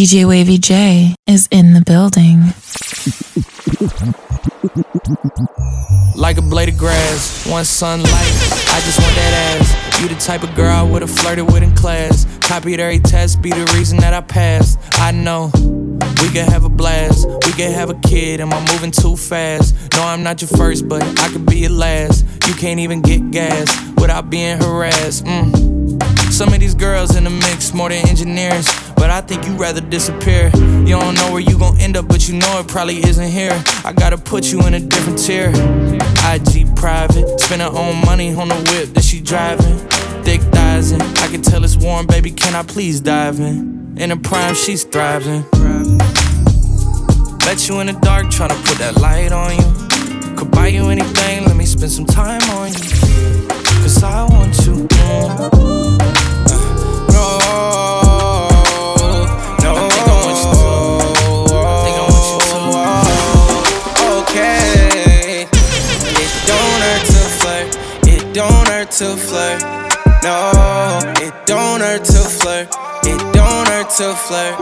DJ Wavy J is in the building. Like a blade of grass, one sunlight. I just want that ass. You the type of girl I would've flirted with in class. Copied every test, be the reason that I passed. I know we could have a blast. We could have a kid. Am I moving too fast? No, I'm not your first, but I could be your last. You can't even get gas without being harassed. Mm. Some of these girls in the mix more than engineers, but I think you rather disappear. You don't know where you gon' end up, but you know it probably isn't here. I gotta put you in a different tier. IG private, spend her own money on the whip that she driving. Thick thighs and I can tell it's warm, baby. Can I please dive in? In a prime, she's thriving. Bet you in the dark, tryna put that light on you. Could buy you anything, let me spend some time on you. Cause I want you. Mm. To flirt. No, it don't hurt to flirt. It don't hurt to flirt.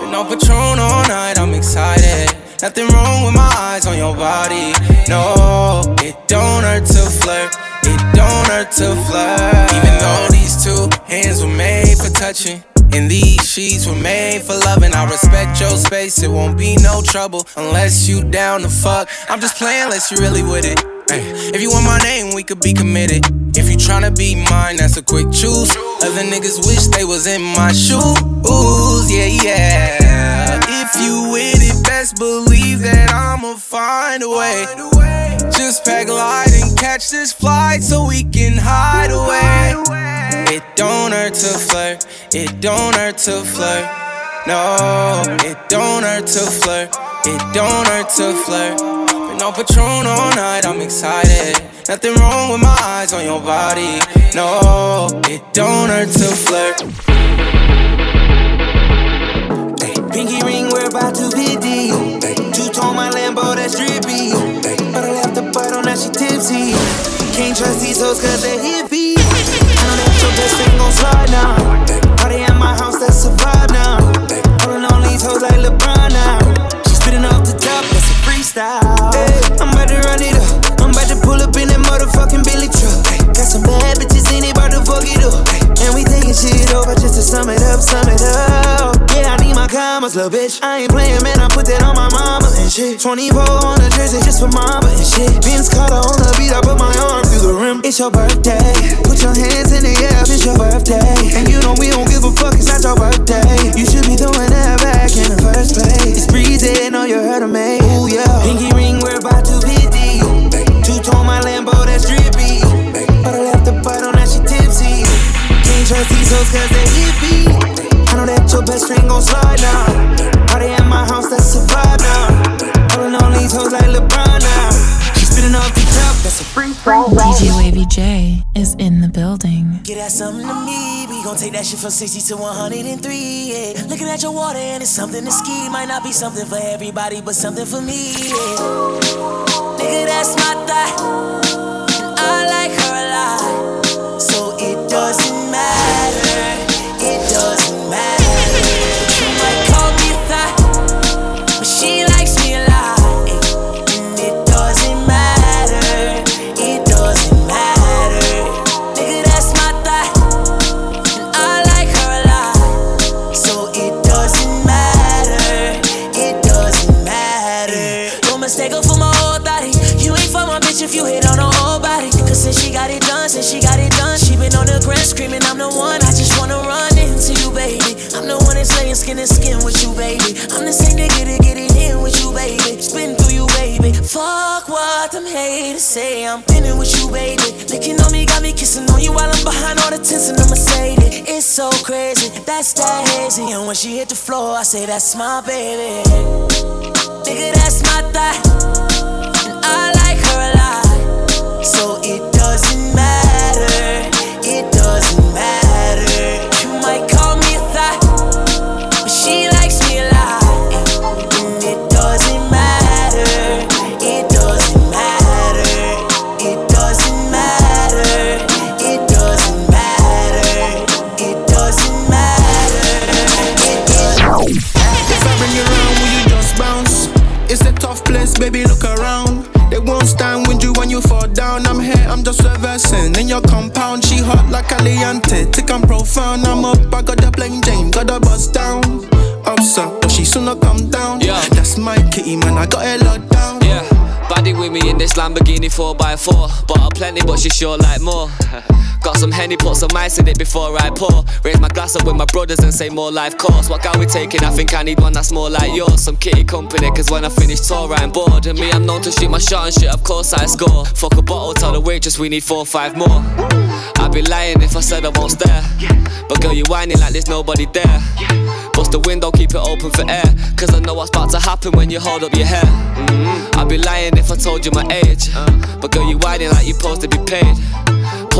Been on Patron all night, I'm excited. Nothing wrong with my eyes on your body. No, it don't hurt to flirt. It don't hurt to flirt. Even though these two hands were made for touching. And these sheets were made for loving. I respect your space, it won't be no trouble unless you down to fuck. I'm just playing unless you really with it. If you want my name, we could be committed. If you tryna be mine, that's a quick choose. Other niggas wish they was in my shoes, yeah, yeah. If you with it, best believe that I'ma find a way. Just pack light and catch this flight so we can hide away. It don't hurt to flirt, it don't hurt to flirt. No, it don't hurt to flirt, it don't hurt to flirt. Been on Patron all night, I'm excited. Nothing wrong with my eyes on your body. No, it don't hurt to flirt. Pinky ring, we're about to be deep. Two tone my Lambo, that's drippy. But on that she tipsy. Can't trust these hoes cause they hippie. I know that your best friend gon' slide now. Party at my house, that's vibe now. Pulling on these hoes like LeBron now. She spitting off the top, that's a freestyle. I'm about to run it up. I'm about to pull up in that motherfucking Billy some bad bitches in it, about to fuck it up. And we taking shit over just to sum it up, sum it up. Yeah, I need my commas, little bitch. I ain't playing, man. I put that on my mama and shit. 24 on the jersey just for mama and shit. Vince Carter on the beat, I put my arm through the rim. It's your birthday. Put your hands in the air, it's your birthday. And you know we don't give a fuck, it's not your birthday. You should be throwing that back in the first place. It's breezy, know you heard of me. Ooh, yeah. Pinky ring, we're about to be deep. Two tone my Lambo, that's drippy. But I left the butt on that she tipsy. Can't trust these hoes cause they hippie. I know that your best friend gon' slide now. Party at my house, that's a vibe now. Pulling on these hoes like LeBron now. She spitting off the top, that's a free throw. DJ Wavy J is in the building. Get that something to me. We gon' take that shit from 60 to 103. Yeah. Looking at your water and it's something to ski. Might not be something for everybody, but something for me. Yeah. Nigga, that's my thought. I like her a lot. So it doesn't matter. It doesn't matter. Skin to skin with you, baby. I'm the same nigga to get it in with you, baby. Spin through you, baby. Fuck what them haters say. I'm pinning with you, baby. Licking on me, got me kissing on you while I'm behind all the tents in the Mercedes. It's so crazy, that's that hazy. And when she hit the floor, I say, That's my baby. Nigga, that's my thought. And I like her a lot. So it baby, look around. They won't stand with you when you fall down. I'm here, I'm just reversing in your compound. She hot like Caliente, thick and profound. I'm up, I got the plain Jane, got the bus down. Up, sir, but she sooner come down. Yeah. That's my kitty, man, I got it locked down. Yeah, body with me in this Lamborghini 4x4. Bought her plenty, but she sure like more. Got some Henny, put some ice in it before I pour. Raise my glass up with my brothers and say more life course. What guy we taking? I think I need one that's more like yours. Some kitty company, cause when I finish tour, I'm bored. And me, I'm known to shoot my shot and shit, of course I score. Fuck a bottle, tell the waitress we need four or five more. I'd be lying if I said I won't stare. But girl, you whining like there's nobody there. Bust the window, keep it open for air. Cause I know what's about to happen when you hold up your hair. Mm, I'd be lying if I told you my age. But girl, you whining like you supposed to be paid.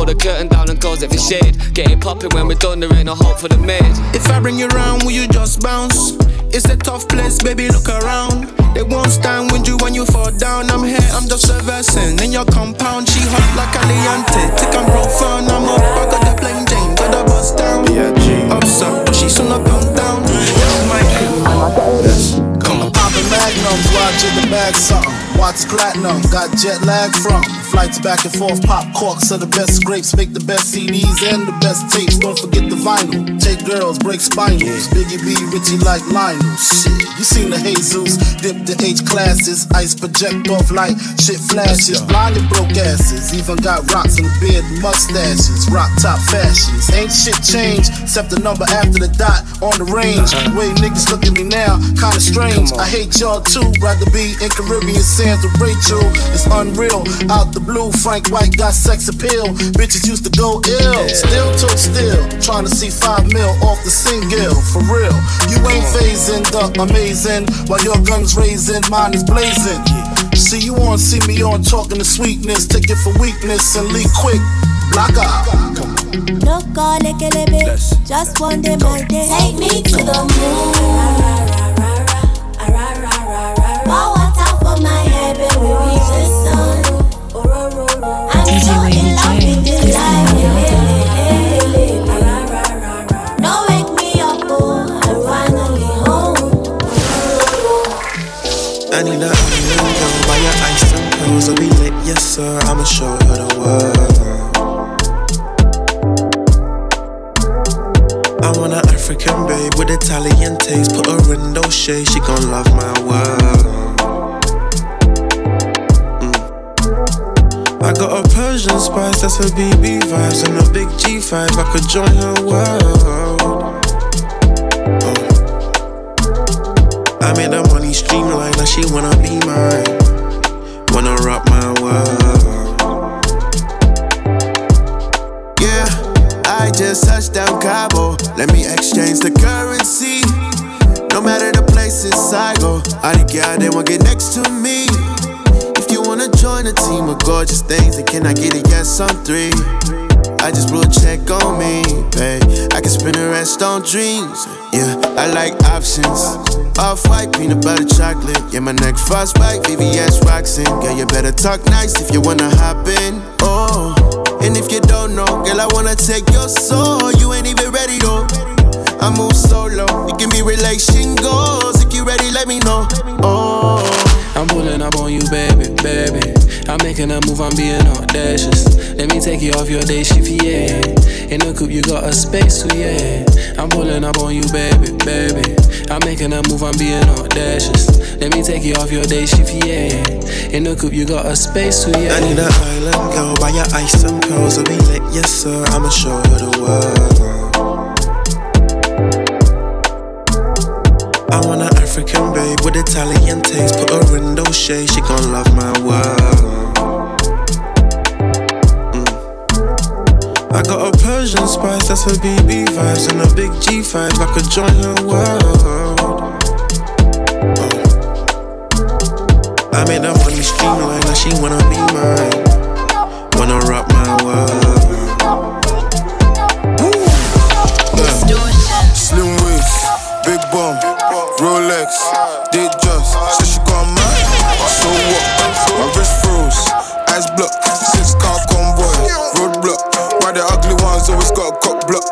Pull the curtain down and close it for shade. Get it poppin' when we're done, there ain't no hope for the maid. If I bring you round, will you just bounce? It's a tough place, baby, look around. They won't stand with you when you fall down. I'm here, I'm just reversing in your compound. She hot like Caliente, thick and profound. I'm up, I got the plain Jane, got the bus down. Up, sir, but she sooner come down. That's my Come on. Poppin' magnums, watching the bag something. Watch platinum, got jet lag from flights back and forth. Pop corks are the best grapes, make the best CDs and the best tapes. Don't forget the vinyl. Take girls, break spinals. Biggie B, Richie like Lionel. Shit, you seen the Jesus, dip the H classes, ice project off light, shit flashes, blinded broke asses. Even got rocks in the beard, mustaches, rock top fashions. Ain't shit changed except the number after the dot on the range. The way niggas look at me now, kinda strange. I hate y'all too, rather be in Caribbean sands with Rachel. It's unreal. Out the blue, Frank White got sex appeal. Bitches used to go ill, still took still. Trying to see five mil off the single, for real. You ain't phasing the amazing, while your gun's raising, mine is blazing. See you on, see me on, talking to sweetness, take it for weakness and leak quick. Block out. No call lekelebe, just one day my day. Take me to the moon. Ice and I'll be lit, yes sir. I'ma show her the world. I want an African babe with Italian taste. Put her in those shades, she gon' love my world. Mm. I got a Persian spice, that's her BB vibes, and a big G5. I could join her world. Oh. I made the money streamline, now she wanna be mine. Wanna rock my world. Yeah, I just touched down Cabo. Let me exchange the currency. No matter the places I go, all the girl they want get next to me. If you wanna join a team of gorgeous things, then can I get a yes on three? I just blew a check on me, babe. I can spend the rest on dreams. Yeah, I like options. Off white, peanut butter chocolate. Yeah, my neck frostbite, VVS waxing. Girl, you better talk nice if you wanna hop in. Oh, and if you don't know, girl, I wanna take your soul. You ain't even ready though. I move solo. It can be relation goals. If you ready, let me know. Oh. I'm pulling up on you, baby, baby. I'm making a move, I'm being audacious. Let me take you off your day shift, yeah. In the coupe, you got a space, so yeah. I'm pulling up on you, baby, baby. I'm making a move, I'm being audacious. Let me take you off your day shift, yeah. In the coupe, you got a space, so yeah. I need an island girl, buy your ice and pearls, I'll be lit, yes sir. I'ma show her the world. I want an African babe with Italian taste. Put her in those shades, she gon' love my world. Mm. I got a Persian spice, that's her BB vibes, and a big G5. I could join her world. Oh. I made the money streamline, now she wanna be mine. Wanna rock my world. Rolex, did just. Said she got mad, so what? My wrist froze, eyes blocked. Six car convoy, roadblock. Why the ugly ones always got a cock block?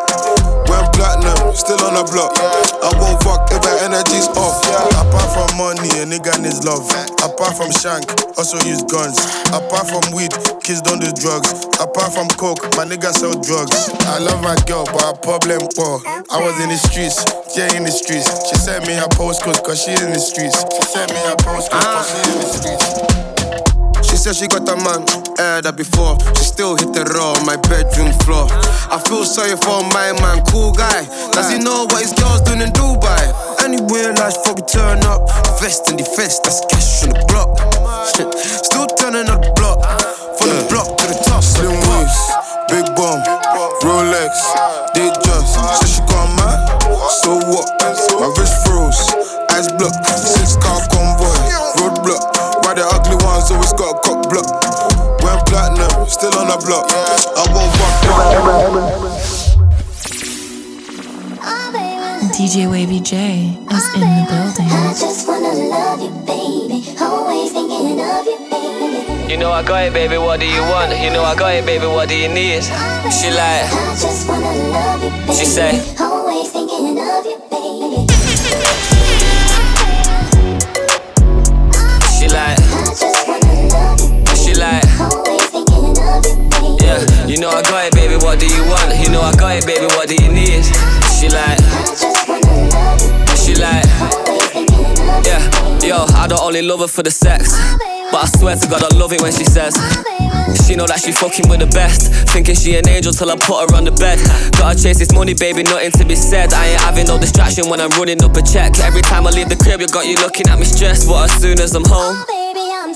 Went platinum, still on the block. I won't fuck if my energy's off. Apart from money, a nigga needs love. Apart from shank, also use guns. Apart from weed, kids don't do drugs. Apart from coke, my nigga sell drugs. I love my girl, but her problem, well, I was in the streets, yeah, in the streets. She sent me her postcode, cause she in the streets. She sent me her postcode, cause she in the streets. She said she got a man, aired that before. She still hit the raw on my bedroom floor. I feel sorry for my man, cool guy. Does he know what his girl's doing in Dubai? Anywhere life for we turn up. Vest in the defense, that's cash on the block. Still turning up block. I won't walk DJ Wavy J is in the building. I just wanna love you, baby. Always thinking of you, baby. You know I got it, baby. What do you want? You know I got it, baby. What do you need? She like, I just wanna love you, baby. she say, you know I got it, baby. What do you want? You know I got it, baby. What do you need? She like, she like, yeah. Yo, I don't only love her for the sex, but I swear to God I love it when she says. She know that she fucking with the best. Thinking she an angel till I put her on the bed. Gotta chase this money, baby, nothing to be said. I ain't having no distraction when I'm running up a check. Every time I leave the crib, you got you looking at me stressed. But as soon as I'm home.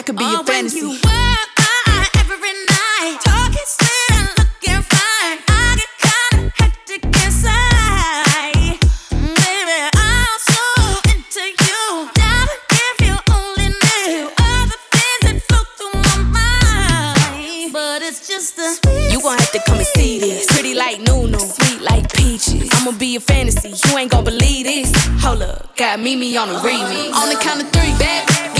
I could be a oh, fantasy. every night. Talking sweet and looking fine. I get kinda hectic inside. Baby, I'm so into you. Now if you only knew all the things that flow through my mind. But it's just a You gon' have to come and see this. Pretty like Nunu, sweet like peaches. I'ma be a fantasy, you ain't gon' believe this. Hold up, got Mimi on the remix. On the count of three, bad,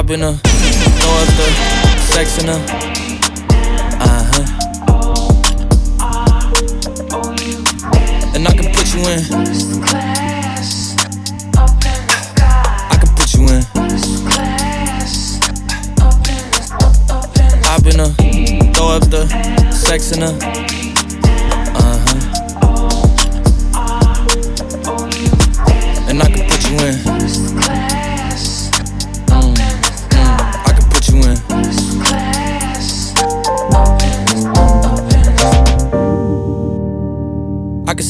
I've been a throw up the sex in her. Uh huh. And I can put you in. I can put you in. I've been a throw up the sex in her. Uh huh. And I can put you in.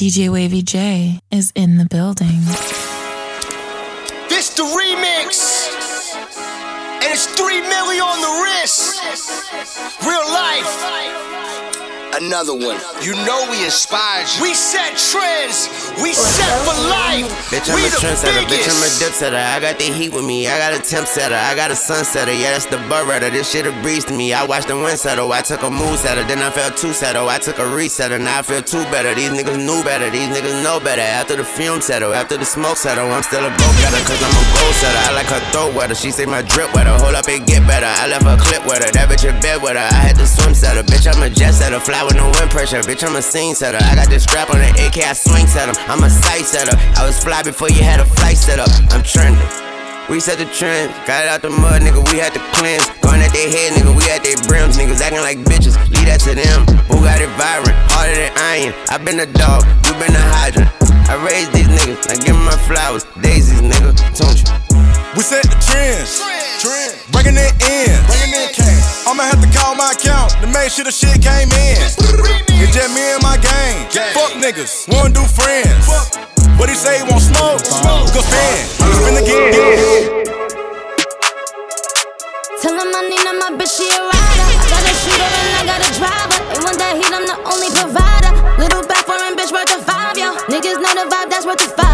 DJ Wavy J is in the building. This the remix. And it's three million on the wrist. Real life. Another one. You know we inspired you. We set trends. We set for life. Bitch, I'm we a trendsetter. Bitch, I'm a dip setter. I got the heat with me. I got a temp setter. I got a sunsetter. Yeah, that's the butt rider. This shit a breeze to me. I watched the wind settle. I took a mood setter. Then I felt two settle. I took a resetter. Now I feel two better. These niggas knew better. These niggas know better. After the fume settle. After the smoke settle. I'm still a go getter. Cause I'm a goal setter. I like her throat wetter. She say my drip wetter. Hold up and get better. I left her clip with her. That bitch in bed with her. I had to swim setter. Bitch, I'm a jet setter. Fly with no wind pressure. Bitch, I'm a scene setter. I got this strap on the AK. I swing set 'em. I'm a sight setter. I was fly before you had a flight set up. I'm trending. We set the trend, got it out the mud, nigga. We had to cleanse. Going at their head, nigga. We at their brims, niggas acting like bitches. Leave that to them. Who got it vibrant? Harder than iron. I been a dog, you been a hydrant. I raised these niggas, I give 'em my flowers. Daisies, nigga. Don't you? We set the trends, bringing it in. Bringing in cash. I'ma have to call my account to make sure the shit came in. It's just me and my gang. Fuck niggas, wanna do friends. What he say, he want smoke? Smoke. Go spin, spin again. Tell him I need my bitch, she a rider. I got a shooter and I got a driver. They want that heat, I'm the only provider. Little back foreign bitch worth a five, yo. Niggas know the vibe, that's worth a five,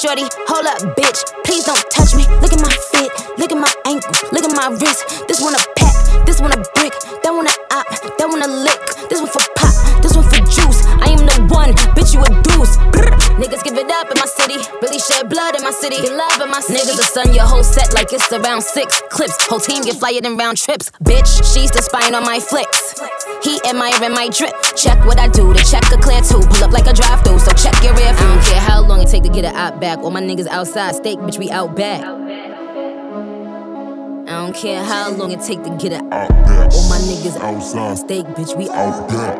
shorty, hold up, bitch. Please don't touch me. Look at my fit, look at my ankle, look at my wrist. This one a pack, this one a brick, that one a op, that one a lick. This one for pop, this one for juice. I am the one, bitch, you a deuce. Brr. Niggas give it up in my city, really shed blood in my city. Get love in my city. Niggas will sun your whole set like it's around six clips. Whole team get flyer than round trips. Bitch, she's the spine on my flicks. He admiring my drip. Check what I do, the check a clear two. Pull up like a drive through, so check your rear view. I don't care how long it take to get it out back. All my niggas outside, steak, bitch, we out back. I don't care how long it take to get it out back. All my niggas outside, steak, bitch, we out back.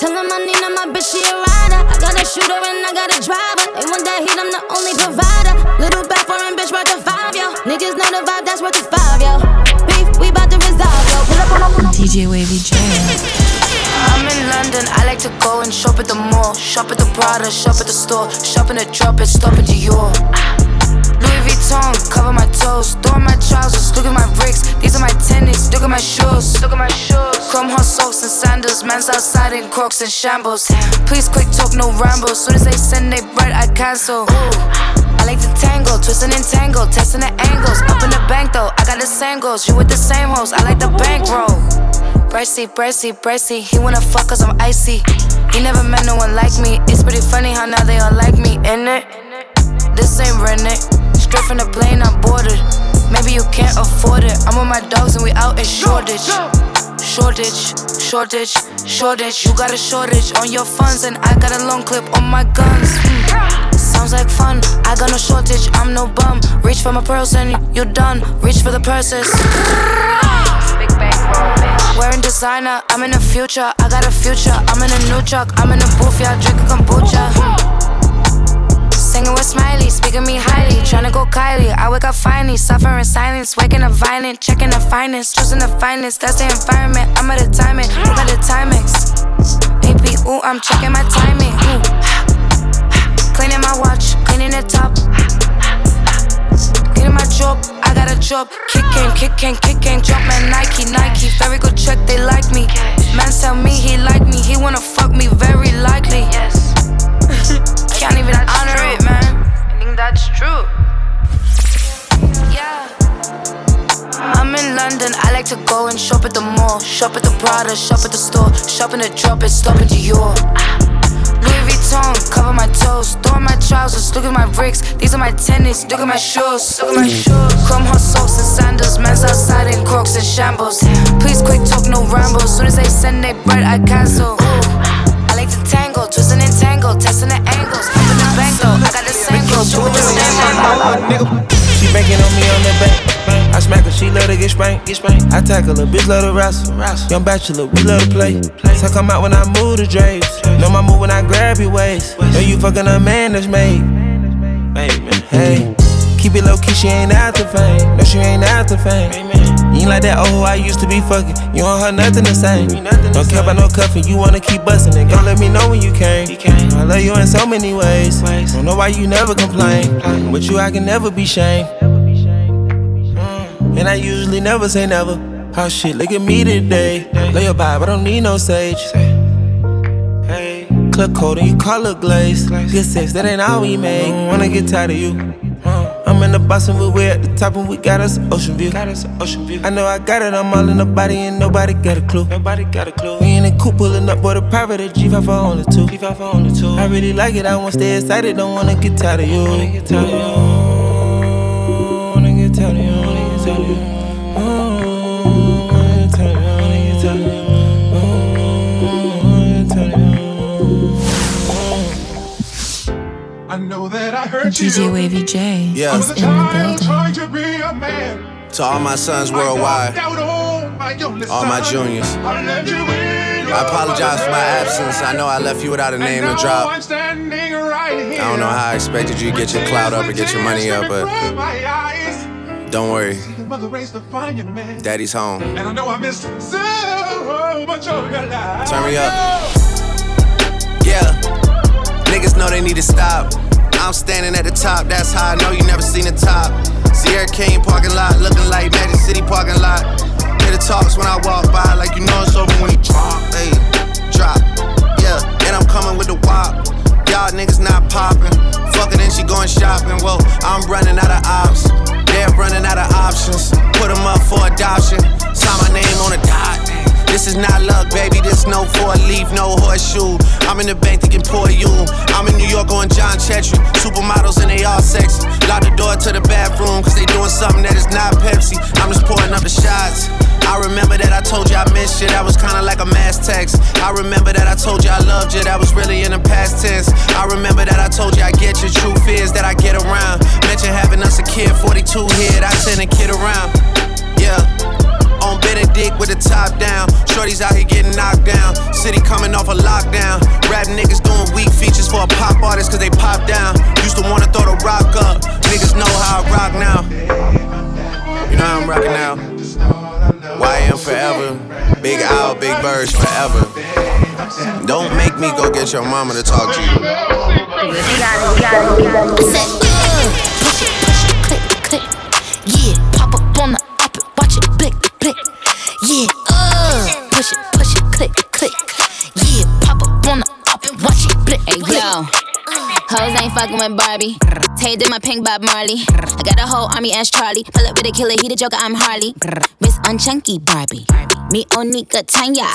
Tell him I need my bitch, she a rider. I got a shooter and I got a driver. They want that heat, I'm the only provider. Little back foreign bitch worth a five, yo. Niggas know the vibe, that's worth a five, yo. Beef, we bout to resolve, yo. Pull up on my DJ Wavy J. London, I like to go and shop at the mall. Shop at the Prada, shop at the store. Shop in the drop it, stop at Dior. Louis Vuitton, cover my toes. Throw my trousers, look at my bricks. These are my tennis, look at my shoes. Look at my shoes. Chrome hot socks and sandals. Man's outside in crocs and shambles. Please quick talk, no ramble. Soon as they send they bread, I cancel. I like to tangle, twisting and tangle, testing the angles. Up in the bank though, I got the same goals. You with the same hoes, I like the bankroll. Bracy, bracy, bracy. He wanna fuck cause I'm icy. He never met no one like me. It's pretty funny how now they all like me, in it? This ain't rented. Straight from the plane, I'm boarded. Maybe you can't afford it. I'm with my dogs and we out in shortage. Shortage, shortage, shortage. You got a shortage on your funds, and I got a long clip on my guns. Hmm. Sounds like fun. I got no shortage, I'm no bum. Reach for my person, you're done. Reach for the purses. Big bankroll, bitch. Wearing designer, I'm in the future. I got a future. I'm in a new truck. I'm in a booth, yeah, drinking kombucha. Singing with Smiley, speaking me highly. Tryna go Kylie, I wake up finally. Suffering silence, waking up violent. Checking the finest, choosing the finest. That's the environment. I'm at the timing, look at the Timex. Maybe, ooh, I'm checking my timing. Ooh. I got a job. Kicking, kicking, kicking. Jumpman, Nike, Nike. Very good check, they like me. Man tell me he like me, he wanna fuck me, very likely. Yes. Can't even honor it, man. I think that's true. Yeah. I'm in London, I like to go and shop at the mall. Shop at the Prada, shop at the store. Shop in the drop it, stop at Dior. Louis Vuitton, cover my toes. Throw my trousers, look at my bricks. These are my tennis, look at my shoes. Look at my shoes. Chrome hot socks and sandals. Man's outside in crocs and shambles. Please quick talk, no rambles. Soon as they send they bread, I cancel. I like to tangle, twisting and tangle, testing the angles. Popping the bango, I got the single. Do it the same She banking on me on the bank. I smack her, she love to get spanked. I tackle her, bitch love to wrestle. Young bachelor, we love to play. So come out when I move the drapes. Know my move when I grab your waist. Know you fucking a man that's made. Hey, man, hey. Keep it low key, she ain't after fame. No, she ain't after fame. You ain't like that old hoe I used to be fucking. You don't heard nothing the same. Don't care about no cuffing, you wanna keep bustin' it. Go let me know when you came. I love you in so many ways. Don't know why you never complain. But you, I can never be shamed. Never be shamed. Mm. And I usually never say never. Oh shit, look at me today. Lay your vibe, I don't need no sage. Hey, Click coat and you color glaze. Good sex, that ain't all we make. Mm-hmm. Wanna get tired of you. I'm in the Boston, we way at the top and we got us an ocean view. Got us an ocean view. I know I got it, I'm all in the body and nobody got a clue. Nobody got a clue. We in the coupe pulling up, boy, the private at G5 for only two. G5 for only two. I really like it, I wanna stay excited, don't wanna get tired of you. Wanna get tired of you. I hurt DJ you. Wavy J Yeah. is in the building. To be a man. To all my sons worldwide, all my juniors. I apologize for my absence. I know I left you without a name to drop. I'm standing right here. I don't know how I expected you to get your clout up and get your money up, but don't worry, The mother raised to find you, man. daddy's home. And I know I missed so much of your life. Turn me up. Yeah. Niggas know they need to stop. I'm standing at the top, that's how I know you never seen the top. Sierra King parking lot, looking like Magic City parking lot. Hear the talks when I walk by, like you know it's over when he drop. Hey, drop. Yeah, and I'm coming with the wop. Y'all niggas not popping. Fucking and she going shopping. Well, I'm running out of ops. They're running out of options. Put them up for adoption. Sign my name on a dot. This is not luck, baby. This no four leaf, no horseshoe. I'm in the bank thinking poor you. I'm in New York on John Chetry. Supermodels and they all sexy. Lock the door to the bathroom, cause they doing something that is not Pepsi. I'm just pouring up the shots. I remember that I told you I missed you, that was kinda like a mass text. I remember that I told you I loved you, that was really in the past tense. I remember that I told you I get you, truth is that I get around. Mention having us a kid, 42 here, I send a kid around. Yeah. On Benedict with the top down. Shorties out here getting knocked down. City coming off a lockdown. Rap niggas doing weak features for a pop artist cause they pop down. Used to wanna throw the rock up. Niggas know how I rock now. You know how I'm rocking now. YM forever. Big Owl, Big Birds forever. Don't make me go get your mama to talk to you. Say, uh, push it, push fucking with Barbie. Tay did my pink Bob Marley. I got a whole army as Charlie. Pull up with a killer, he the joker, I'm Harley. Miss Unchunky Barbie. Me Onika Tanya.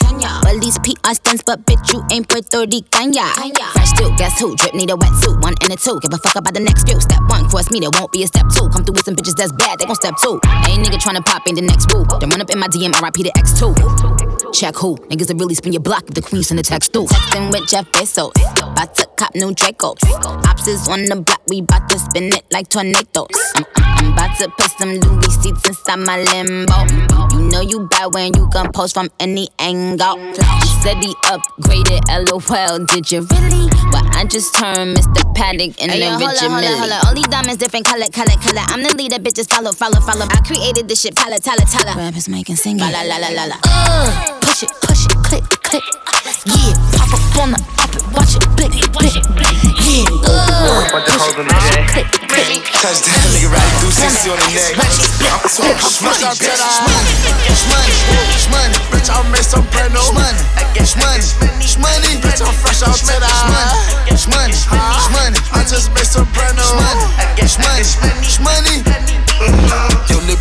Well, these PR stunts, but bitch, you ain't Puerto Rican. ya. Fresh too, guess who? Drip need a wetsuit. One and a two. Give a fuck about the next few. Step one, cross me, there won't be a step two. Come through with some bitches that's bad, they gon' step two. Ain't nigga tryna pop in the next boo. Then run up in my DM, RIP the X2. Check who? Niggas that really spin your block if the queen send the text through. Texting with Jeff Bezos. About to cop new Dracos. Ops is on the block, we bout to spin it like tornadoes. I'm, I'm, I'm about to put some Louis seats inside my limbo. You know you bad when you can post from any angle. He said he upgraded, lol. Did you really? Well, I just turned Mr. Paddock in Hey, the yo, hold Richard up, hold up, hold up. Only diamonds different color, color, color. I'm the leader, bitches follow, follow, follow. I created this shit, pala, tala, tala. Rappers making singing. La la la la la la. Uh, push it, push it, click, click. Yeah, pop up on the up it, watch it, blick, blick. Yeah, uh, push it, push it, click, click. Touchdown, nigga, ride 360 on the neck. I'm talking shmoney, bitch. Shmoney, shmoney, bitch, I made some brand new. Shmoney, shmoney, shmoney, bitch, I'm fresh out to the Shmoney, shmoney, shmoney, I just made some brand new. Shmoney, shmoney, shmoney. Yo, little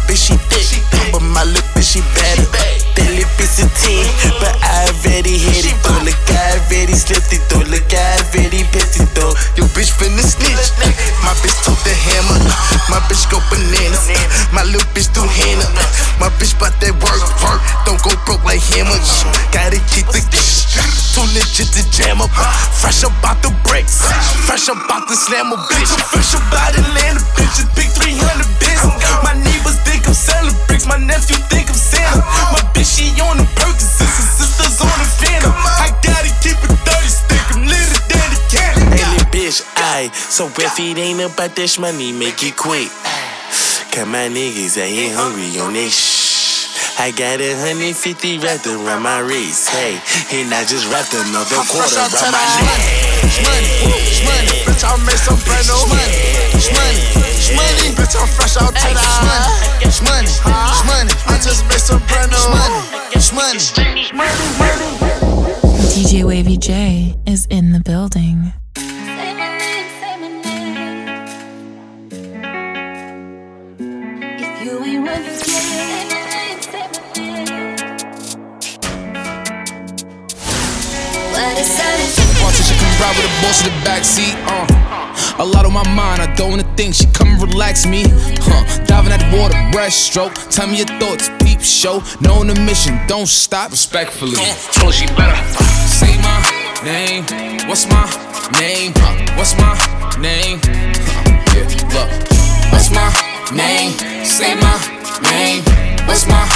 So if it ain't about this money, make it quick. Cause my niggas ain't hungry on this shh. I got a hundred fifty wrapped around my wrist, hey, and I just wrapped another quarter around my neck. money, money. Bitch, I made some brand new money, money, money. Bitch, I'm fresh out to the money, uh, money, money. I just made some brand new money, money. DJ Wavy J is in the building. Ride with the boss in the backseat. Uh. A lot on my mind, I don't wanna think. She come and relax me. Huh. Diving at the water, breaststroke. Tell me your thoughts, peep show. Knowing the mission, don't stop. Respectfully. Told she better. Say my name. What's my name? Huh. What's my name? Huh. Yeah, look. What's my name? Say my name. What's my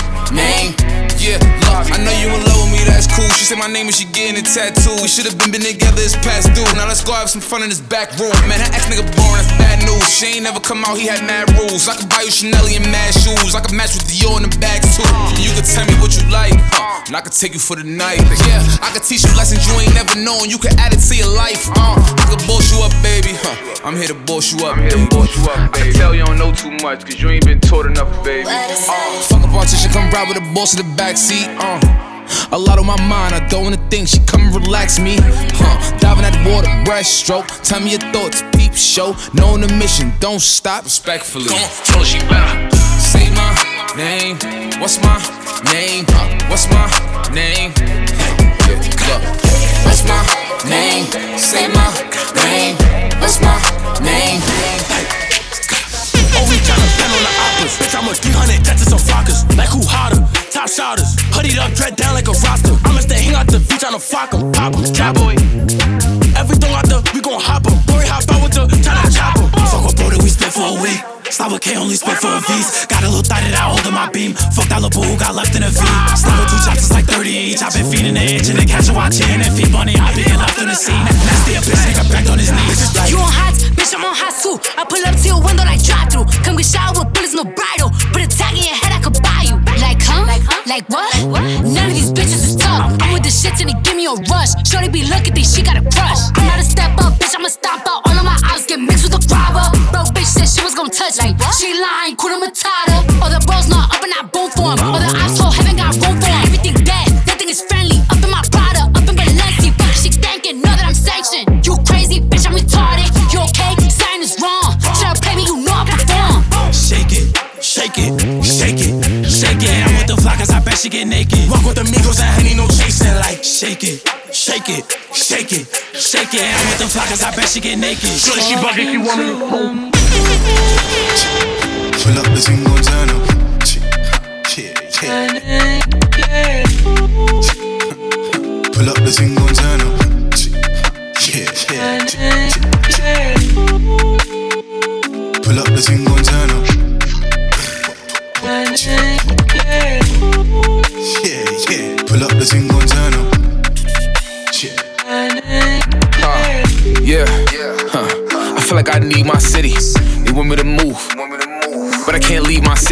that's cool. She said my name and she getting a tattoo. We should have been been together, it's past due. Now let's go have some fun in this back room. Man, her ex nigga born, that's bad news. She ain't never come out, he had mad rules. I could buy you Chanel and mad shoes. I could match with Dior in the bags too. You could tell me what you like, huh? And I could take you for the night. Yeah, I could teach you lessons you ain't never known. You could add it to your life, uh. I could boss you up, baby, huh? I'm here to boss you up, I'm here to boss you up, baby. I can tell you don't know too much, cause you ain't been taught enough, baby. Uh, fuck a politician, come ride with the boss in the backseat, uh. A lot on my mind, I don't wanna think. She come and relax me, huh? Diving at the water, breaststroke. Tell me your thoughts, peep show. Knowing the mission, don't stop. Respectfully. Come on, tell she better. Say my name. What's my name? Huh? What's my name? Hey, yeah, look. What's my name? Say my name. What's my name? Oh, we tryna bend on the oppas. Bitch, I'm a 300 that's some flockers. Like who hotter? Top shotters. Hoodied up, dread down like a roster. I'ma stay hang out the beach tryna fuck 'em. Pop 'em. Cowboy. Everything out the, we gon' hop 'em. Boy, hop out with the, tryna chop 'em. Fuck with bro that we spent for a week. With K only spent for a V's. Got a little thigh that I hold in my beam. Fuck that little boo who got left in a V. With two chops, it's like 30 each. i been feeding the itch and then catch a watching and feed bunny. I been left on the scene. Nasty a bitch, nigga back on his knees. Like, You on hot, bitch, I'm on hot too. I pull up to your window like drive through. Come get shot with bullets, no bridle. Put a tag in your head, Like, what? None of these bitches is tough. I'm with the shits and they give me a rush. Shorty be looking, think she got a crush. I'm not a step up, bitch, I'ma stomp out. All of my ops get mixed with a robber. Bro, bitch said she was gonna touch me. She lying, Kuna Matata. All the bros shake it. I'm with the flockers, I bet she get naked. Shorty, she bugging, she want me to Pull up the single turn up. Yeah, yeah. Pull up the single turn up.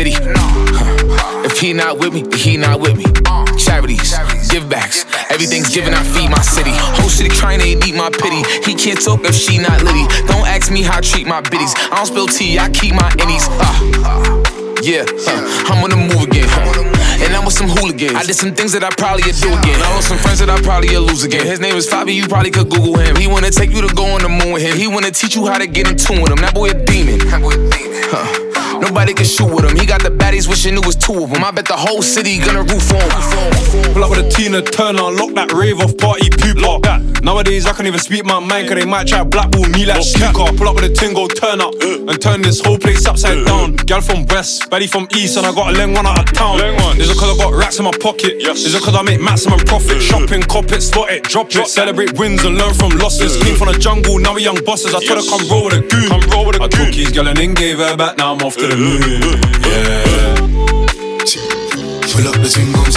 City. If he not with me, he not with me. Charities, give backs, everything's given. I feed my city. Whole city trying to eat my pity. He can't talk if she not litty. Don't ask me how I treat my biddies. I don't spill tea, I keep my innies. Uh, yeah, huh. I'm on the move again. Huh. And I'm with some hooligans. I did some things that I probably would do again. I lost some friends that I probably would lose again. His name is Fabi, you probably could Google him. He wanna take you to go on the moon with him. He wanna teach you how to get in tune with him. That boy a demon. That boy a demon. Huh. Nobody can shoot with him. He got the baddies wishing it was two of them. I bet the whole city gonna roof on. Pull up with a Tina Turner, lock that rave off party pooper. Nowadays I can't even speak my mind, cause they might try to blackball me like snooker. Pull up with a tingo, turn up, uh. and turn this whole place upside uh. down. Gal from west, baddie from east, and I got a leng one out of town. Is it cause I got racks in my pocket? Is it cause I make maximum profit? Uh. Shopping, cop it, spot it, drop it. Celebrate wins and learn from losses. Came from the jungle, now we young bosses. I told her come roll with a goon. Come roll with a I took his gal and then gave her back, now I'm off to the moon. Yeah. Pull up the goes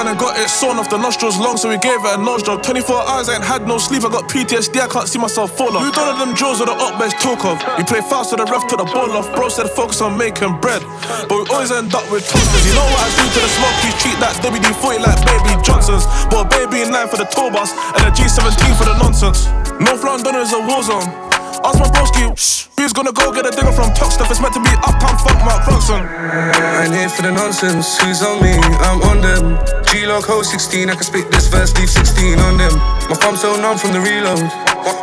And got it sawn off the nostrils long, so we gave it a nose job. 24 hours, I ain't had no sleep, I got PTSD, I can't see myself fall off. Who done all them drills or the up best talk of? You play fast, so the ref took the ball off. Bro said focus on making bread, but we always end up with toasters. You know what I do to the smokies? Treat that WD 40 like baby Johnson's. Bought a baby in line for the tour bus and a G17 for the nonsense. North London is a war zone. Ask my broski, who's gonna go get a digger from Top Stuff? It's meant to be uptown funk Mark Ronson. I ain't here for the nonsense. Who's on me? I'm on them. G Log Ho 16. I can spit this verse, leave 16 on them. My thumb's so numb from the reload.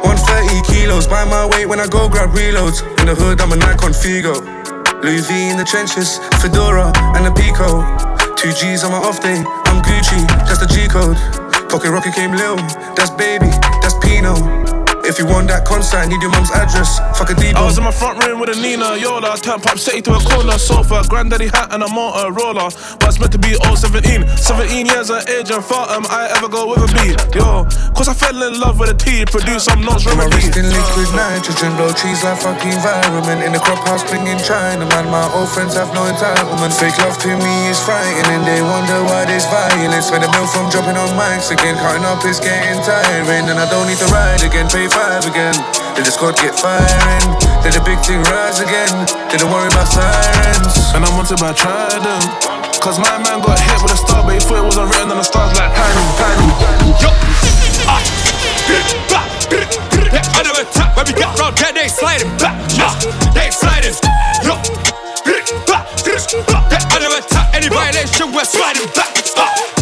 130 kilos. By my weight when I go grab reloads. In the hood, I'm a Nikon Figo. Louis V in the trenches. Fedora and a Pico. Two G's on my off day. I'm Gucci. That's the G code. Pocket Rocket came Lil. That's baby. That's Pino. If you want that consign, need your mum's address. Fuck a I Debo. was in my front room with a Nina Yola. Turn pop city to a corner sofa. Granddaddy hat and a motor roller. But it's meant to be all 17. 17 years of age and thought am I ever go with a B? Yo, cause I fell in love with a T. Produce some notes My remedy. wrist in liquid nitrogen, blow trees like fucking environment. In the crop house, in China, man. My old friends have no entitlement. Fake love to me is frightening. They wonder why there's violence. When the bill from dropping on mics again, cutting up is getting tiring. And I don't need to ride again, pay five again. Did the squad get firing? Did the big thing rise again? Didn't worry about sirens. And I'm wanted by Trident. Cause my man got hit with a star, but he thought it wasn't written on the stars like Tiny, Tiny. Yo, ah, back, under attack when we get round there, they sliding back, yeah, they sliding. Yo, back, they under attack, any violation, we're sliding back, ah,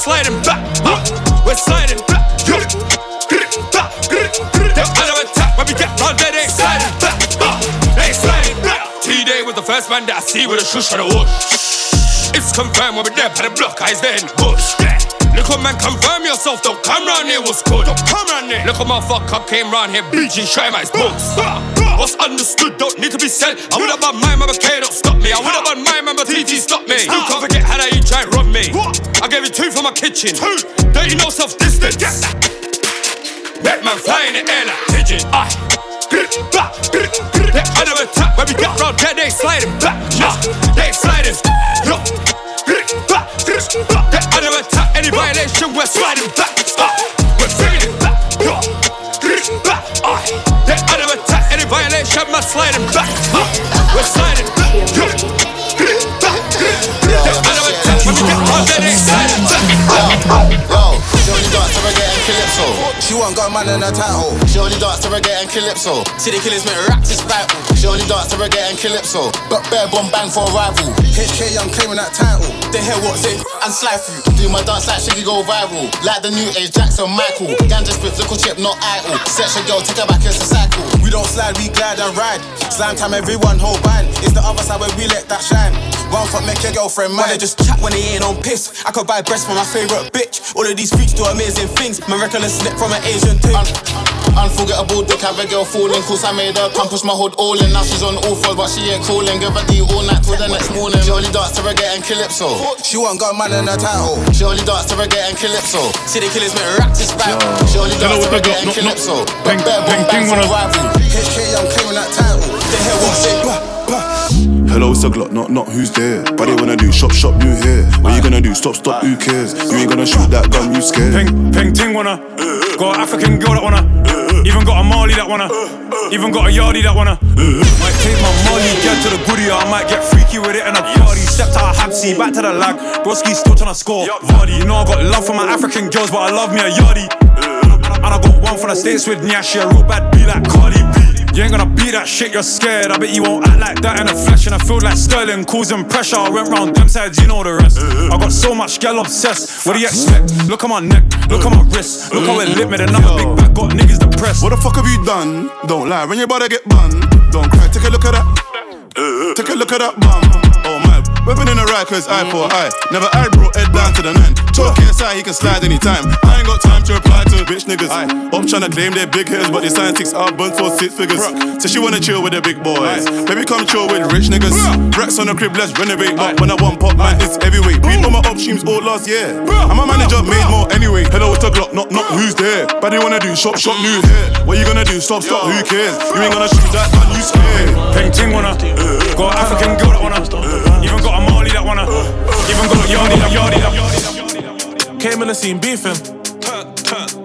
sliding back, ah, we're sliding back, yo, back, they under attack when we get they sliding back, they sliding back. T-Day was the first man that I see with a shush and a whoosh. It's confirmed when we're there by the block, eyes there in the bush. Yeah. Look at man, confirm yourself, don't come round here, what's good? Don't come round here. Look at my fuck up, came round here, bleaching, showing my books. What's understood don't need to be said. I would have my mama K, don't stop me. I would have my mama TT, stop me. You can't forget how they try and rob me. I gave you two for my kitchen. Two. Don't you know self distance? Make man fly in the air like pigeon. Back, they under attack when we get round there, they sliding back. Yeah. They sliding. They under attack. Any violation, we're sliding back. Ah, violation, we're sliding back. We're sliding She won't got a man in her title. She only dance to reggae and calypso. City killers make raps is vital. She only dance to reggae and calypso. But bare bomb bang for a rival. HK, I'm claiming that title. They hear what's it and slide through. Do my dance like Shiggy go viral. Like the new age Jackson Michael. Ganja spit, little chip, not idle. Your girl, take her back, it's a cycle. We don't slide, we glide and ride. Slam time, everyone hold band. It's the other side where we let that shine. One fuck, make your girlfriend mine. They just chat when they ain't on piss. I could buy breasts for my favorite bitch. All of these freaks do amazing things. My reckless slip from an Asian thing. unforgettable dick, have a girl falling. Cause I made her come push my hood all in. Now she's on all fours, but she ain't calling. Give her D all night till the next morning. She only dance to reggae and calypso. She won't got a man in her title. She only dance to reggae and calypso. the killers make raps is vital. She only dance to reggae and calypso. But bare bomb bang for a rival. HK, I'm claiming that title. They hear what's it. Hello, it's a Glock, not not who's there. But they wanna do shop shop new here. What you gonna do? Stop stop, who cares? You ain't gonna shoot that gun, you scared. Peng, peng ting wanna. Got an African girl that wanna. Even got a Mali that wanna. Even got a Yardie that wanna. Might take my Mali get to the goodie, I might get freaky with it in a party. Stepped out of Habsy, back to the lag. Broski still tryna score. Vardy, you know I got love for my African girls, but I love me a yardie. And I got one from the States with Nyashi, a real bad B like Cardi B. You ain't gonna beat that shit, you're scared. I bet you won't act like that in the flesh. And I feel like Sterling causing pressure. I went round them sides, you know the rest. I got so much gal obsessed. What do you expect? Look at my neck, look at my wrist. Look how it lit me, then I'm a big back, got niggas depressed. What the fuck have you done? Don't lie, when your brother get bun. Don't cry, take a look at that. Take a look at that bum. My, weapon in the right, cause eye for eye. Never eye bro, head down to the nine. Talking inside, he can slide anytime. I ain't got time to reply to bitch niggas. Up trying to claim they're big hitters, but they sign six out buns for six figures. So she wanna chill with the big boys. Maybe come chill with rich niggas. Racks on the crib, let's renovate. But when I want pop, man, it's heavyweight. Beat on my upstreams all last year. And my manager made more anyway. Hello, it's a Glock, knock, knock, who's there? But they wanna do shop, shop, news here. What you gonna do? Stop, stop, who cares? You ain't gonna shoot that gun, you scared. Peng Ting wanna, got African girl that wanna, even wanna, even got a Yardi that Yardi that. Came in the scene beefing.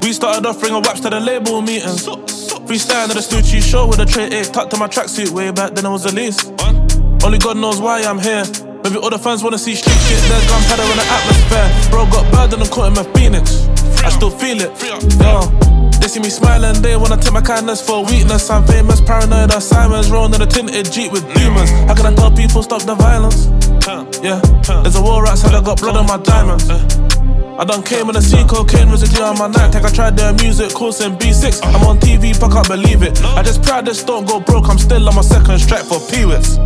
We started off bringing waps to the label meetings. Freestyle at the Snoochie show with a tray eight tucked to my tracksuit way back then I was the least. Only God knows why I'm here. Maybe all the fans wanna see street shit. There's gunpowder in the atmosphere. Bro got bad and I'm caught him a phoenix. I still feel it. Yo. They see me smiling, they wanna take my kindness for weakness. I'm famous, paranoid, I'm Simons, rolling in a tinted Jeep with demons. How can I tell people stop the violence? Yeah, there's a war outside, I got blood on my diamonds. I done came in a scene, cocaine residue on my night. Take I tried the music course in B6. I'm on TV, but I can't believe it. I just proud this don't go broke. I'm still on my second strike for Peewits.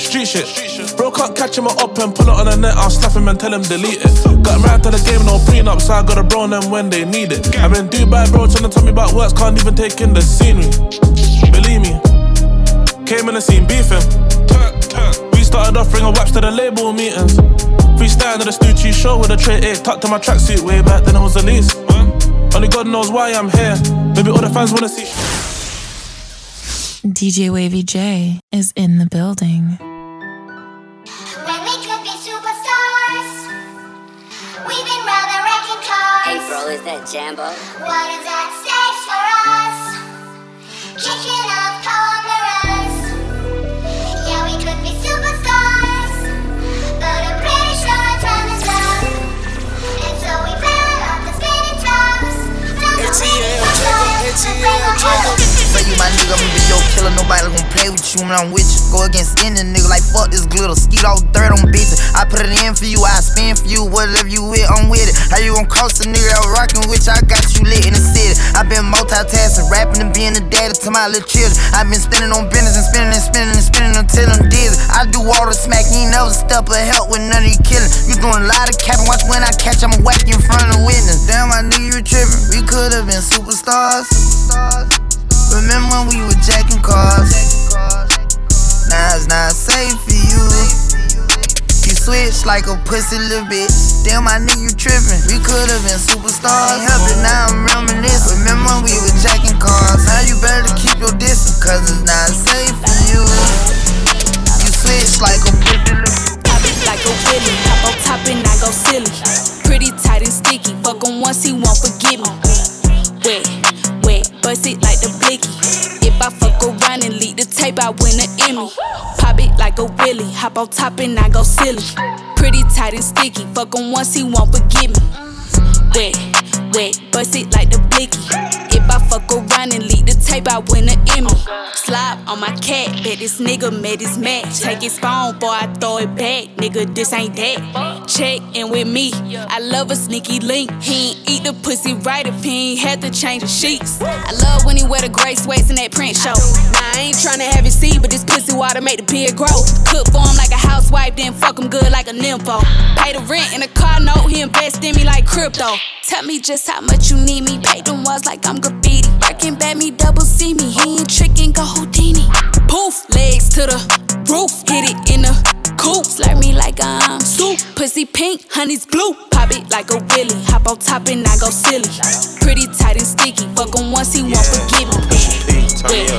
Street shit. Bro can't catch him up and pull it on the net. I'll slap him and tell him delete it. Got him to the game, no prenup, so I got a bro them when they need it. I'm in Dubai, bro, trying to tell me about works, can't even take in the scenery. Believe me, came in the scene beefing. We started off bringing waps to the label meetings. Freestyle to the Snoochie show with a tray eight tucked to my tracksuit way back then I was the least. Only God knows why I'm here. Maybe all the fans wanna see. DJ Wavy J is in the building. When we could be superstars, we've been rather wrecking cars. Hey, bro, is that Jambo? What is at stake for us? Kicking up cameras. Nobody gon' play with you when I'm with you. Go against any nigga like fuck this glitter. Skeet all dirt on bitches. I put it in for you, I spin for you. Whatever you with, I'm with it. How you gon' cost a nigga that rockin' with you? I got you lit in the city. i been multitasking, rapping and being a daddy to my little children. i been spinning on business and spinning and spinning and spinning until I'm dizzy. I do all the smack, you ain't never step or help with none of you killing. You doing a lot of capping, watch when I catch, I'ma whack you in front of witness. Damn, I knew you were tripping. We could've been superstars. superstars. Remember when we were jacking cars? Now it's not safe for you. You switch like a pussy little bitch. Damn, I knew you tripping. We could've been superstars. Ain't helping, now I'm reminiscing. Remember when we were jacking cars? Now you better keep your distance, cause it's not safe for you. You switch like a pussy little Pop it like a willy, hop on top and I go silly. Pretty tight and sticky, fuck him once he won't forgive me. Wet, bust it like the blicky. If I fuck around and leak the tape, I win an Emmy. Pop it like a willy, hop on top and I go silly. Pretty tight and sticky, fuck him once he won't forgive me. Wet, wet, bust it like the blicky. If I fuck around and leak the tape, I win an Emmy. Slide on my cat, bet this nigga made his match. Take his phone, boy, I throw it back. Nigga, this ain't that. Check in with me. I love a sneaky link. He ain't eat the pussy right if he ain't had to change the sheets. I love when he wear the gray sweats in that print show. Nah, I ain't tryna have it see, but this pussy water make the beard grow. Cook for him like a housewife, then fuck him good like a nympho. Pay the rent in a car note, he invest in me like crypto. Tell me just how much you need me. Pay them walls like I'm graffiti. Working bad me, double see me. He ain't tricking, go Houdini. Poof, legs to the roof. Hit it in the coop. Slurp me like I'm soup. Pussy pink, honey's blue. Pop it like a willy. Hop on top and I go silly. Pretty tight and sticky. Fuck him once he won't forgive me. Wet,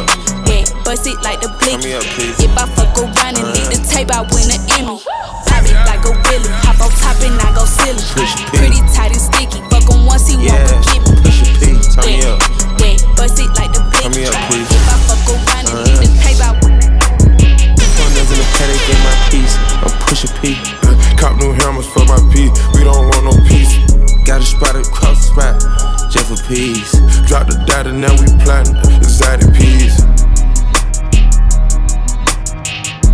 wet, bust it like the blicky. If I fuck around and leave the tape, I win an Emmy. Pop it like a willy. Hop on top and I go silly. Pretty tight and sticky. Fuck him once he yeah. won't forgive me. Push your P, turn me up. Yeah, bust it like the Turn me up, please. If I fuck around and need to pay by in the paddock, get my piece. I'm pushing P. Uh, cop new helmets for my P. We don't want no peace. Got a spot across the spot, just for peace. Drop the data, now we plotting exotic peas.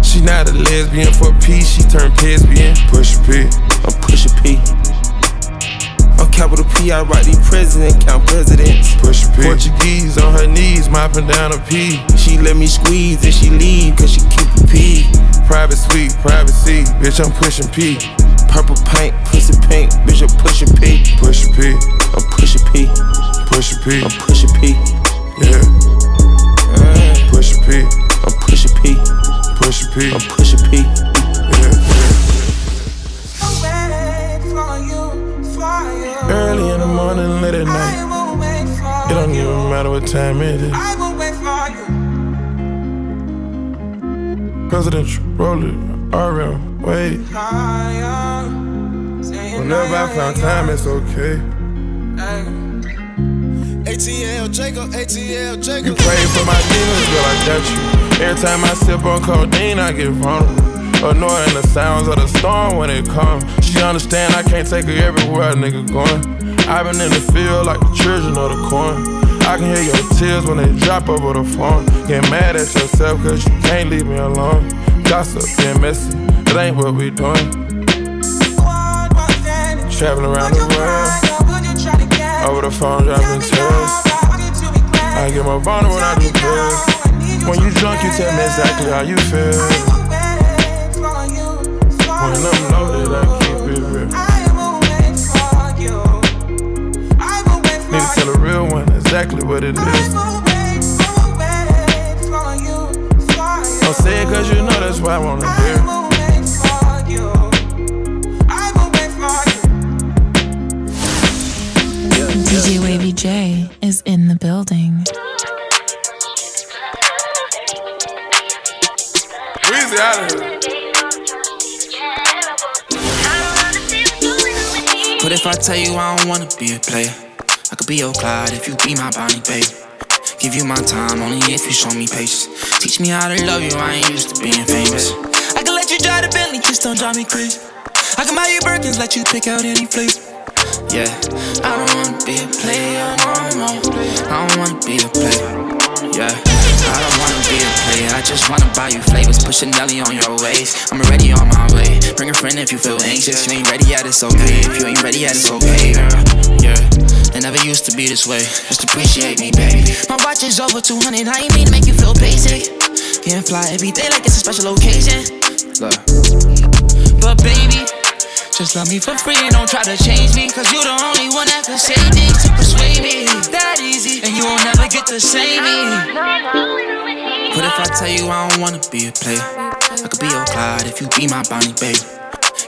She not a lesbian for peace, she turned lesbian. Push a P, I'm pushing P. I'm capital P, I write the president, count presidents. Push P. Portuguese on her knees, mopping down a P. She let me squeeze and she leave, cause she keep a P. Private suite, privacy, bitch, I'm pushing P. Purple paint, pussy pink, bitch, I'm pushing P. Push P, I'm pushing P. Push P, I'm pushing P. Yeah. Push P, I'm pushing P. Push P, I'm pushing P. Early in the morning, late at night. It don't even matter what time it is. I will wait for Presidential, roll it, RM, wait. Whenever I found time, it's okay. ATL Jacob, ATL Jacob. You pray for my demons, girl, I got you. Every time I sip on codeine, I get vulnerable. Annoying the sounds of the storm when it comes. Understand I can't take her everywhere a nigga going. i been in the field like the children of the corn. I can hear your tears when they drop over the phone. Get mad at yourself cause you can't leave me alone. Gossip, getting messy, it ain't what we doing. Traveling around the world. Over the phone, dropping tears. I get more vulnerable when I do pills. When you drunk, you tell me exactly how you feel. When I'm one exactly what it is. Don't say it cause you know that's why I wanna hear. DJ Wavy J is in the building. Weezy out of here. What if I tell you I don't wanna be a player? I could be your Clyde if you be my Bonnie, babe. Give you my time only if you show me patience. Teach me how to love you, I ain't used to being famous. I can let you drive the Bentley, just don't drive me crazy. I can buy you Birkins, let you pick out any flavor. Yeah, I don't wanna be a player no more. I don't wanna be a player. Yeah, I don't wanna be a player. I just wanna buy you flavors. Put Chanel on your waist. I'm already on my way. Bring a friend if you feel anxious. You ain't ready yet, it's okay. If you ain't ready yet, it's okay, girl. Yeah. It never used to be this way. Just appreciate me, baby. My watch is over 200. I ain't mean to make you feel basic. Can't fly every day like it's a special occasion. Look. But baby, just love me for free and don't try to change me. Cause you the only one that can save to persuade me. That easy, and you won't never get to say me. What if I tell you I don't wanna be a player? I could be your Clyde if you be my Bonnie, babe.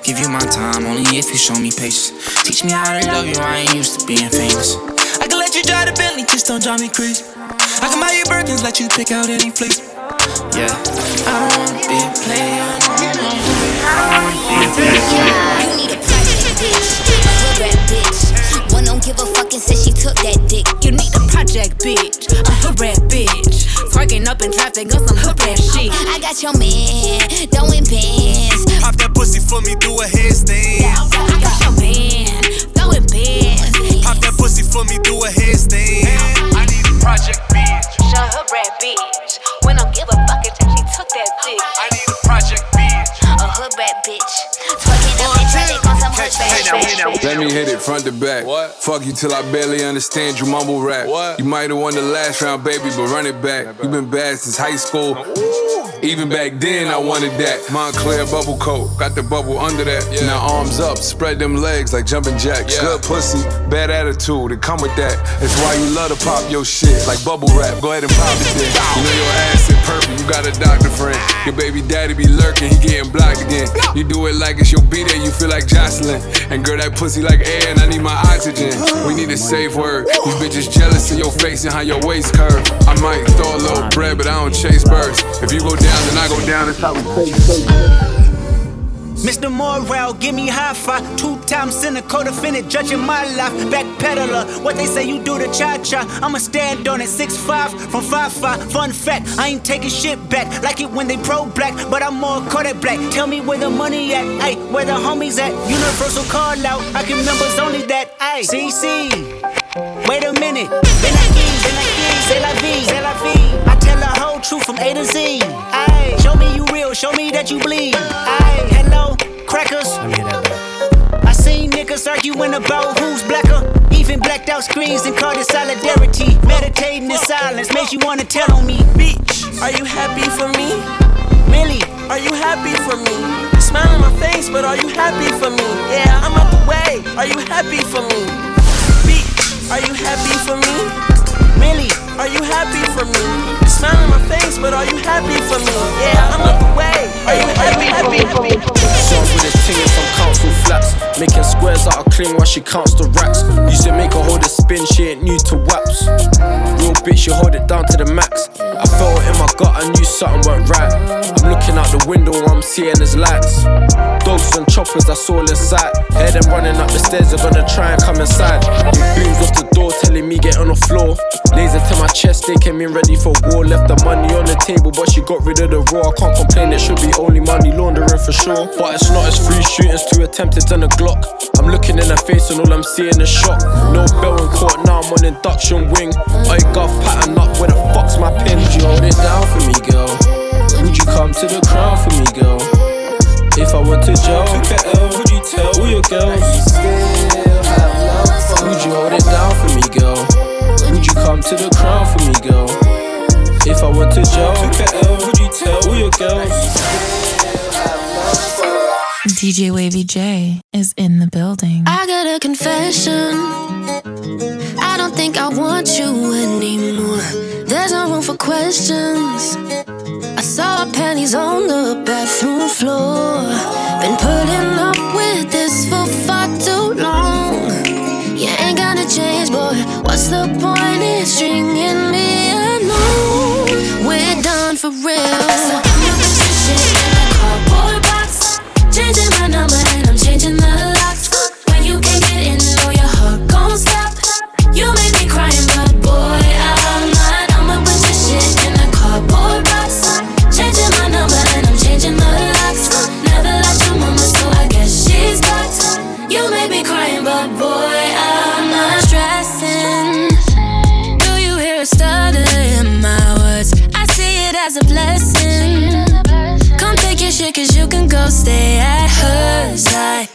Give you my time only if you show me patience. Teach me how to love you, I ain't used to being famous. I can let you drive the Bentley, just don't drive me crazy. I can buy you Birkins, let you pick out any flavor. Yeah, I don't wanna be a player no. I don't wanna be a player. You need a bitch, One don't give a fuck and say she took that dick. You need a project bitch, a hood rat bitch. Twerking up in traffic on some hood rat shit. I got your man, throwing pants. Pop that pussy for me, do a headstand. I got your man, throwing pants. Pop that pussy for me, do a headstand. I need a project bitch. A hood rat bitch. When don't give a fuck and say she took that dick. I need a project bitch. A hood rat bitch. Let me hit it front to back. What? Fuck you till I barely understand you mumble rap. What? You might have won the last round, baby, but run it back. You been bad since high school. Even back then, I wanted that. Moncler bubble coat, got the bubble under that. Now arms up, spread them legs like jumping jacks. Good pussy, bad attitude, it come with that. That's why you love to pop your shit like bubble wrap. Go ahead and pop it then. You know your ass is perfect, you got a doctor friend. Your baby daddy be lurking, he getting blocked again. You do it like it's your B day, you feel like Jocelyn. And girl, that pussy like air, and I need my oxygen. We need a safe word. These bitches jealous of your face and how your waist curve. I might throw a little bread, but I don't chase birds. If you go down, then I go down. That's how we play. Mr. Morale, give me high five. Two times cynical defendant, judging my life. Backpedaler, what they say you do to cha cha. I'ma stand on it. Six five from five five. Fun fact, I ain't taking shit back. Like it when they pro black, but I'm more Kodak black. Tell me where the money at, ayy, where the homies at. Universal call out, I can members only that, ayy. CC. Wait a minute. Then I I la vie, la vie. I tell the whole truth from A to Z. Aye, show me you real, show me that you bleed. Hello, crackers. I seen niggas arguing about who's blacker. Even blacked out screens and called it solidarity. Meditating in silence makes you wanna tell on me. Bitch, Are you happy for me? Millie, Are you happy for me? You smile on my face, but are you happy for me? Yeah, I'm out the way. Are you happy for me? Bitch, are you happy for me? Millie, Are you happy for me? You smile on my face, but are you happy for me? Yeah, I'm out the way. Are you happy for me? With his ting and some council flats. Making squares out of clean while she counts the racks. Used to make her hold a spin, she ain't new to waps. Real bitch, she hold it down to the max. I felt it in my gut, I knew something weren't right. I'm looking out the window, I'm seeing is lights. Dogs and choppers, that's all in sight. Hear them running up the stairs, they're gonna try and come inside. Big booms off the door, telling me get on the floor. Laser to my chest, they came in ready for war. Left the money on the table, but she got rid of the raw. I can't complain, it should be only money laundering for sure. But it's not as free shootings, two attempted and a Glock. I'm looking in her face and all I'm seeing is shock. No bell in court, now I'm on induction wing. I got pattern up, where the fuck's my pin? Would you hold it down for me, girl? Would you come to the crown for me, girl? If I went to jail, would you tell all your girls? Would you hold it down for me, girl? Would you come to the crown for me, girl? If I went to jail, would you tell all your girls? DJ Wavy J is in the building. I got a confession. I don't think I want you anymore. There's no room for questions. I saw panties on the bathroom floor. Been putting up with this for far too long. You ain't gonna change, boy. What's the point in stringing me along? We're done for real. Stay at hers. I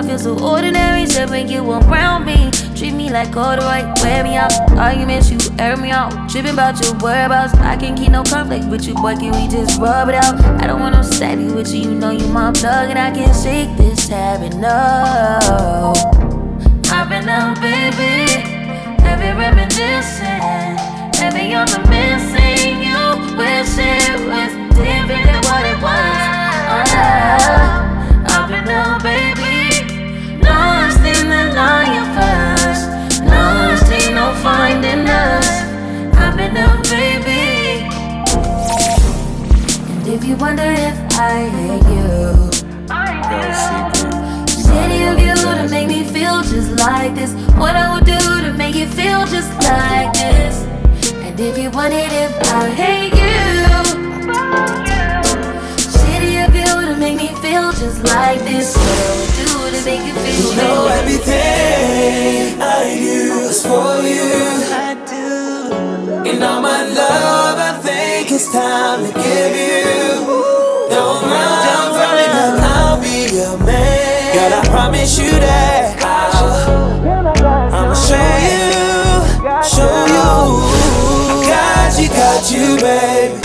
I feel so ordinary, except when you around me. Treat me like corduroy, wear me out. Arguments, you air me out. Tripping about your whereabouts. I can't keep no conflict with you, boy. Can we just rub it out? I don't want no savvy with you, you know you my plug, and I can't shake this habit, no. I've been out, baby. Heavy reminiscing. Heavy on the missing you. Wish it was different than what it was. Uh, I've been out, baby. Lost in the. Lost, ain't no finding us. I've been baby. And if you wonder if I hate you. City of you to make me feel just like this. What I would do to make you feel just like this. And if you wanted, if I hate you. City of you to make me feel just like this. What I would do to make you feel You know everything I do is for you. I do. And all my love, I think it's time to give you. Don't run from it, and I'll be your man. God, I promise you that I'll, I'ma show you, show you. I got you, got you, baby.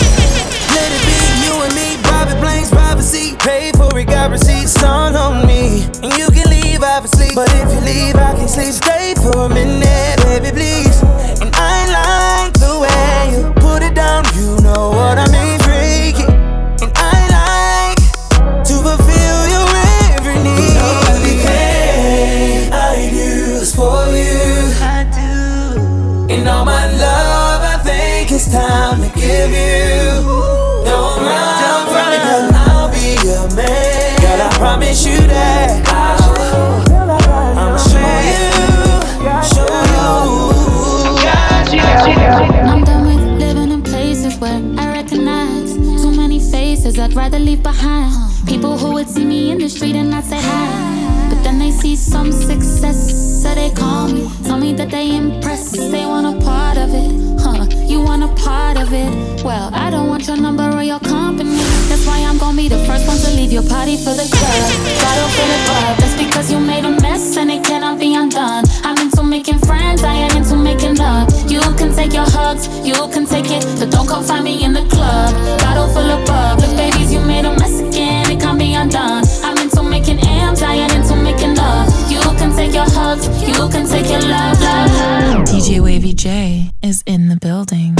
Let it be you and me, private planes, privacy. Pay for it, got receipts on on me. And you can leave, obviously. But if you leave, I can say stay for a minute, baby, please. And I like the way you put it down, you know what I mean, freaky. And I like to fulfill your every need. You know everything I do is for you. I do. And all my love, I think it's time to give you. Don't run, don't run. I'll be your man. Girl, I promise you that. I leave behind. People who would see me in the street and not say hi. But then they see some success, so they call me. Tell me that they impressed, they want a part of it. Huh, you want a part of it. Well, I don't want your number or your company. That's why I'm gonna be the first one to leave your party for the club. Bottle fill the up, that's because you made a mess and it cannot be undone. I'm making friends, I ain't into making love. You can take your hugs, you can take it, but don't come find me in the club. Bottle full of bub, but babies, you made a mess again, it can't be undone. I'm into making I ain't into making love. You can take your hugs, you can take your love, love, love. DJ Wavy J is in the building.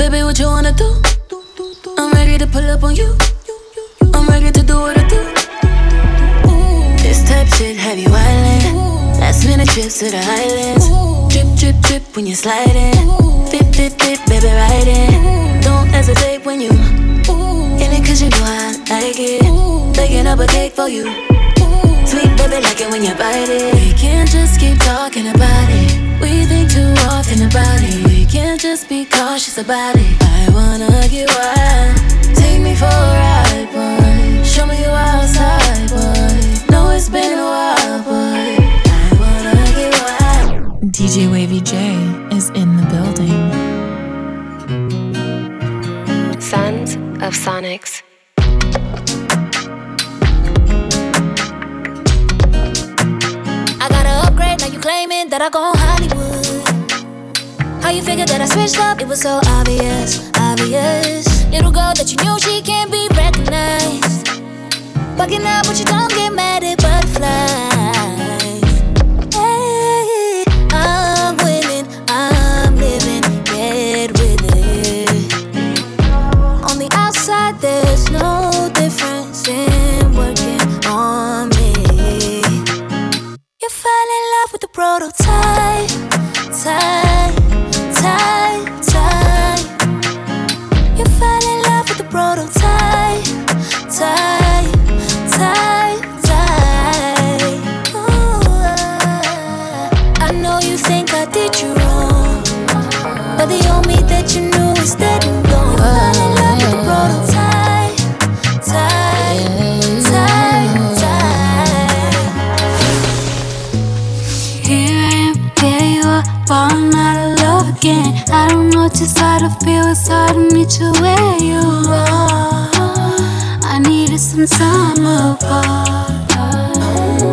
Baby, what you wanna do? I'm ready to pull up on you. I'm ready to do what I do. This type shit have you island. Last minute trips to the islands. Drip, drip, drip when you're sliding. Dip, dip, dip, baby, ride in. Don't hesitate when you in it cause you know I like it. Baking up a cake for you. Sweet baby, like it when you bite it. We can't just keep talking about it. We think too often about it. We can't just be cautious about it. I wanna get wild. Take me for a ride, boy. Show me you outside, boy. Know it's been a while, boy. I wanna get wild. DJ Wavy J is in the building. Sons of Sonics. Claiming that I go Hollywood. How you figured that I switched up? It was so obvious, obvious. Little girl that you knew she can't be recognized. Bugging out, but you don't get mad at butterflies. With the prototype, type, type.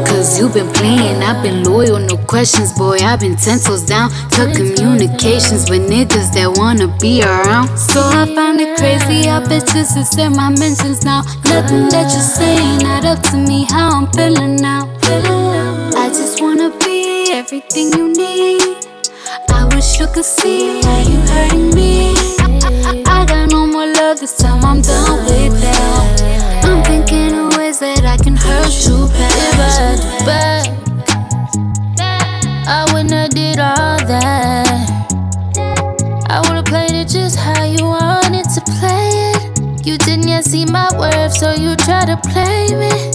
Cause you've been playing, I've been loyal, no questions, boy. I've been ten toes down to communications with niggas that wanna be around. So I find it crazy, I bet is in my mentions now. Nothing that you're saying, not up to me, how I'm feeling now. I just wanna be everything you need. I wish you could see how you hurting me. To play me.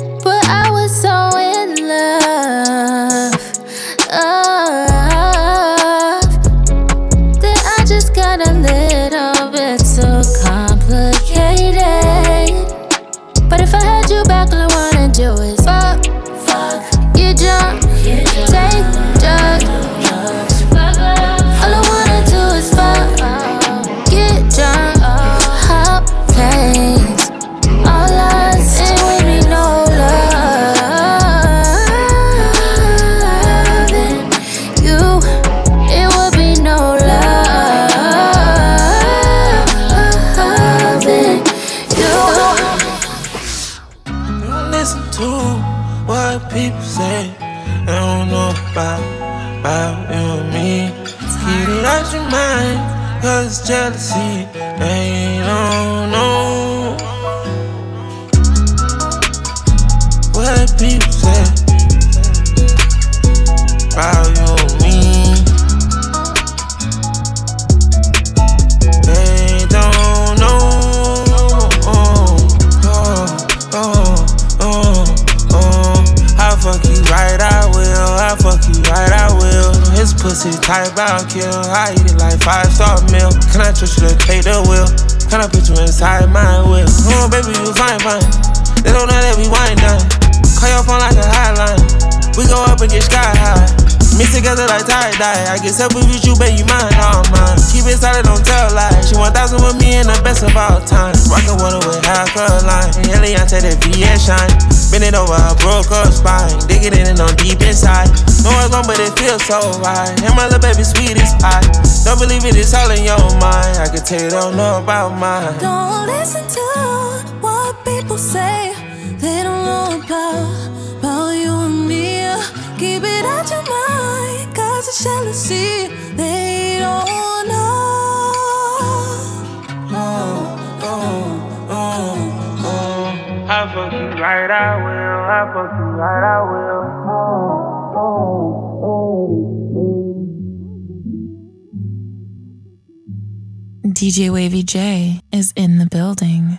What people say. They don't know about, about you and me. Keep it out your mind, cause jealousy. They don't know pussy type, I'll kill. I eat it like five star meal. Can I trust you to take the wheel? Can I put you inside my whip? Oh, baby, you fine, fine. They don't know that we wine done. Call your phone like a hotline. We go up and get sky high. Mix together like tie dye. I get selfish with you, baby, you mine, all mine. Keep it solid, don't tell lies. She 1000 with me and the best of all time. Rockin' water with half a line. And Eliantte, that VS shine. Bend it over, I broke up spine. Dig it in and on deep inside. No long, but it feels so right. And my little baby sweet as pie. Don't believe it, it's all in your mind. I can tell you don't know about mine. Don't listen to what people say. They don't know about, about you and me. Keep it out your mind, cause it's jealousy. They don't know. Fuck you right, I will. I fuck you right, I will. DJ Wavy J is in the building.